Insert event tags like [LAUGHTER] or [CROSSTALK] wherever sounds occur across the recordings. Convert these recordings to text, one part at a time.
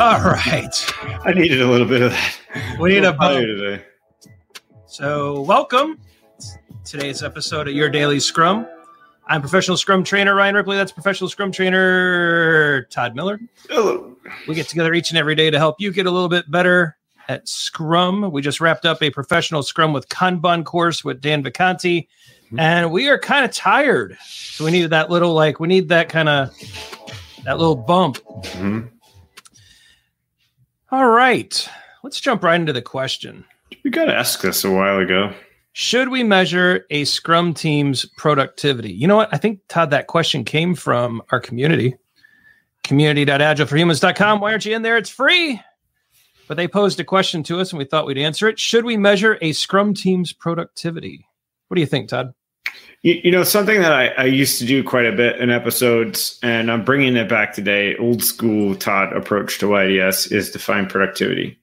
All right. I needed a little bit of that. We need a bump. today. So, welcome to today's episode of Your Daily Scrum. I'm professional Scrum trainer Ryan Ripley. That's professional Scrum trainer Todd Miller. Hello. We get together each and every day to help you get a little bit better at Scrum. We just wrapped up a professional Scrum with Kanban course with Dan Vacanti, and we are kind of tired. So we needed that little like we need that kind of that little bump. Mhm. All right, let's jump right into the question. We got asked this a while ago. Should we measure a Scrum team's productivity? You know what? I think, Todd, that question came from our community, community.agileforhumans.com. Why aren't you in there? It's free. But they posed a question to us and we thought we'd answer it. Should we measure a Scrum team's productivity? What do you think, Todd? You, you know, something that I, I used to do quite a bit in episodes, and I'm bringing it back today. Old school Todd approach to YDS is define productivity.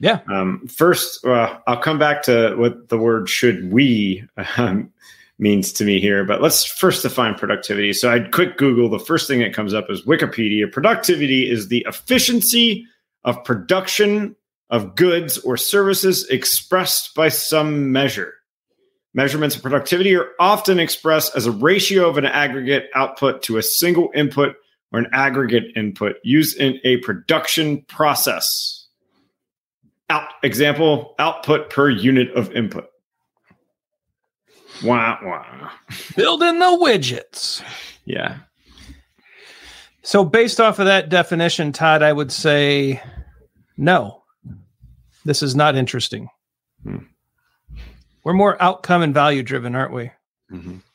Yeah. Um, first, uh, I'll come back to what the word should we um, means to me here, but let's first define productivity. So I'd quick Google. The first thing that comes up is Wikipedia. Productivity is the efficiency of production of goods or services expressed by some measure. Measurements of productivity are often expressed as a ratio of an aggregate output to a single input or an aggregate input used in a production process. Out example output per unit of input. Wah wah. Building the widgets. Yeah. So, based off of that definition, Todd, I would say no. This is not interesting. Hmm. We're more outcome and value driven, aren't we?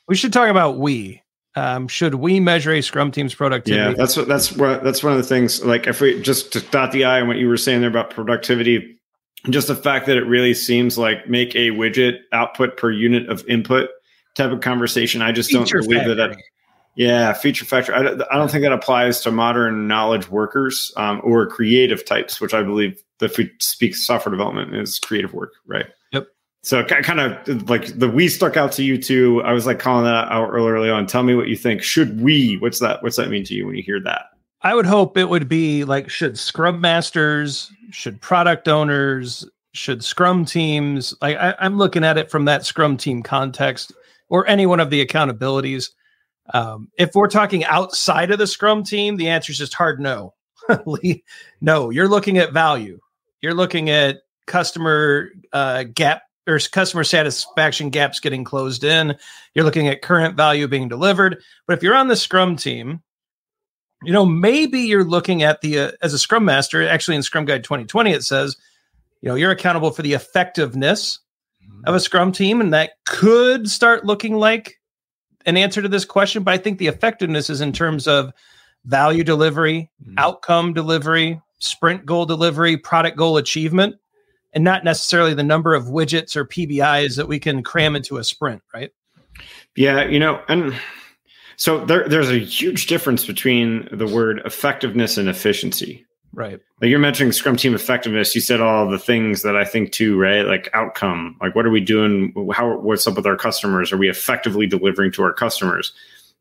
We should talk about we. Um, should we measure a Scrum team's productivity? Yeah, that's what that's what that's one of the things. Like if we just to dot the i on what you were saying there about productivity, just the fact that it really seems like make a widget output per unit of input type of conversation. I just Feature don't believe that. that factory. yeah, feature factor. I don't, I don't think that applies to modern knowledge workers um, or creative types, which I believe that if we speak software development is creative work, right? Yep. So kind of like the we stuck out to you too. I was like calling that out earlier on. Tell me what you think. Should we? What's that? What's that mean to you when you hear that? I would hope it would be like should Scrum masters, should product owners, should Scrum teams. Like I, I'm looking at it from that Scrum team context, or any one of the accountabilities. Um, if we're talking outside of the Scrum team, the answer is just hard no. [LAUGHS] No, you're looking at value. You're looking at customer uh, gap or customer satisfaction gaps getting closed in. You're looking at current value being delivered. But if you're on the Scrum team, you know maybe you're looking at the uh, as a Scrum master. Actually, in Scrum Guide 2020, it says, you know, you're accountable for the effectiveness of a Scrum team, and that could start looking like an answer to this question. But I think the effectiveness is in terms of value delivery, outcome delivery, sprint goal delivery, product goal achievement, and not necessarily the number of widgets or PBIs that we can cram into a sprint, right? Yeah, you know, and so there, there's a huge difference between the word effectiveness and efficiency. Right. Like you're mentioning Scrum team effectiveness. You said all the things that I think too, right? Like outcome. Like what are we doing? How what's up with our customers? Are we effectively delivering to our customers?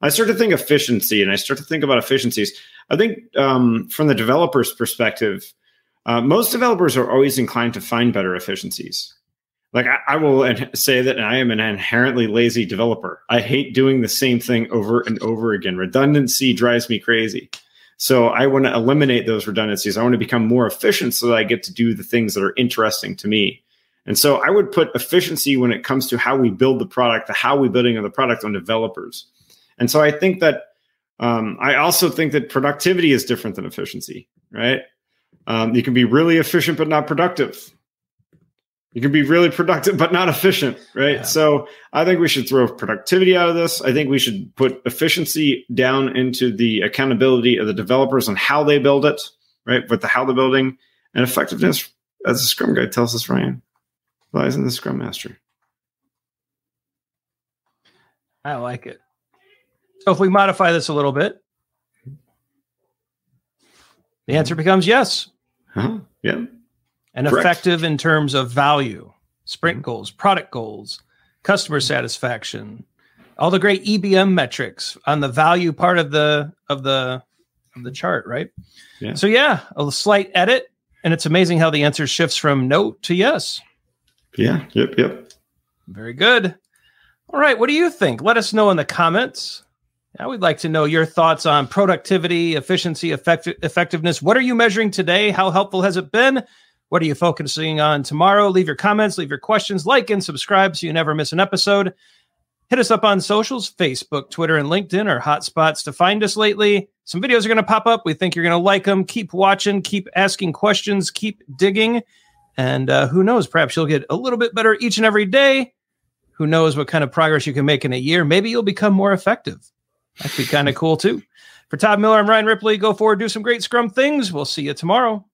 I start to think efficiency, and I start to think about efficiencies. I think um, from the developer's perspective, uh, most developers are always inclined to find better efficiencies. Like I, I will say that I am an inherently lazy developer. I hate doing the same thing over and over again. Redundancy drives me crazy. So I want to eliminate those redundancies. I want to become more efficient so that I get to do the things that are interesting to me. And so I would put efficiency when it comes to how we build the product, the how we building of the product on developers. And so I think that um, I also think that productivity is different than efficiency, right? Um, you can be really efficient but not productive. You can be really productive but not efficient, right? Yeah. So I think we should throw productivity out of this. I think we should put efficiency down into the accountability of the developers on how they build it, right? With the how they're building and effectiveness, as the Scrum guide tells us, Ryan, lies in the Scrum Master. I like it. So if we modify this a little bit, the answer becomes yes. Huh? Yeah. And Correct. effective in terms of value, sprint mm-hmm. goals, product goals, customer satisfaction, all the great EBM metrics on the value part of the of the of the chart, right? Yeah. So yeah, a slight edit, and it's amazing how the answer shifts from no to yes. Yeah. Yep. Yep. Very good. All right, what do you think? Let us know in the comments. We'd like to know your thoughts on productivity, efficiency, effect- effectiveness. What are you measuring today? How helpful has it been? What are you focusing on tomorrow? Leave your comments, leave your questions, like and subscribe so you never miss an episode. Hit us up on socials Facebook, Twitter, and LinkedIn are hotspots to find us lately. Some videos are going to pop up. We think you're going to like them. Keep watching, keep asking questions, keep digging. And uh, who knows, perhaps you'll get a little bit better each and every day. Who knows what kind of progress you can make in a year? Maybe you'll become more effective. That'd be kind of cool too. For Todd Miller, I'm Ryan Ripley. Go forward, do some great Scrum things. We'll see you tomorrow.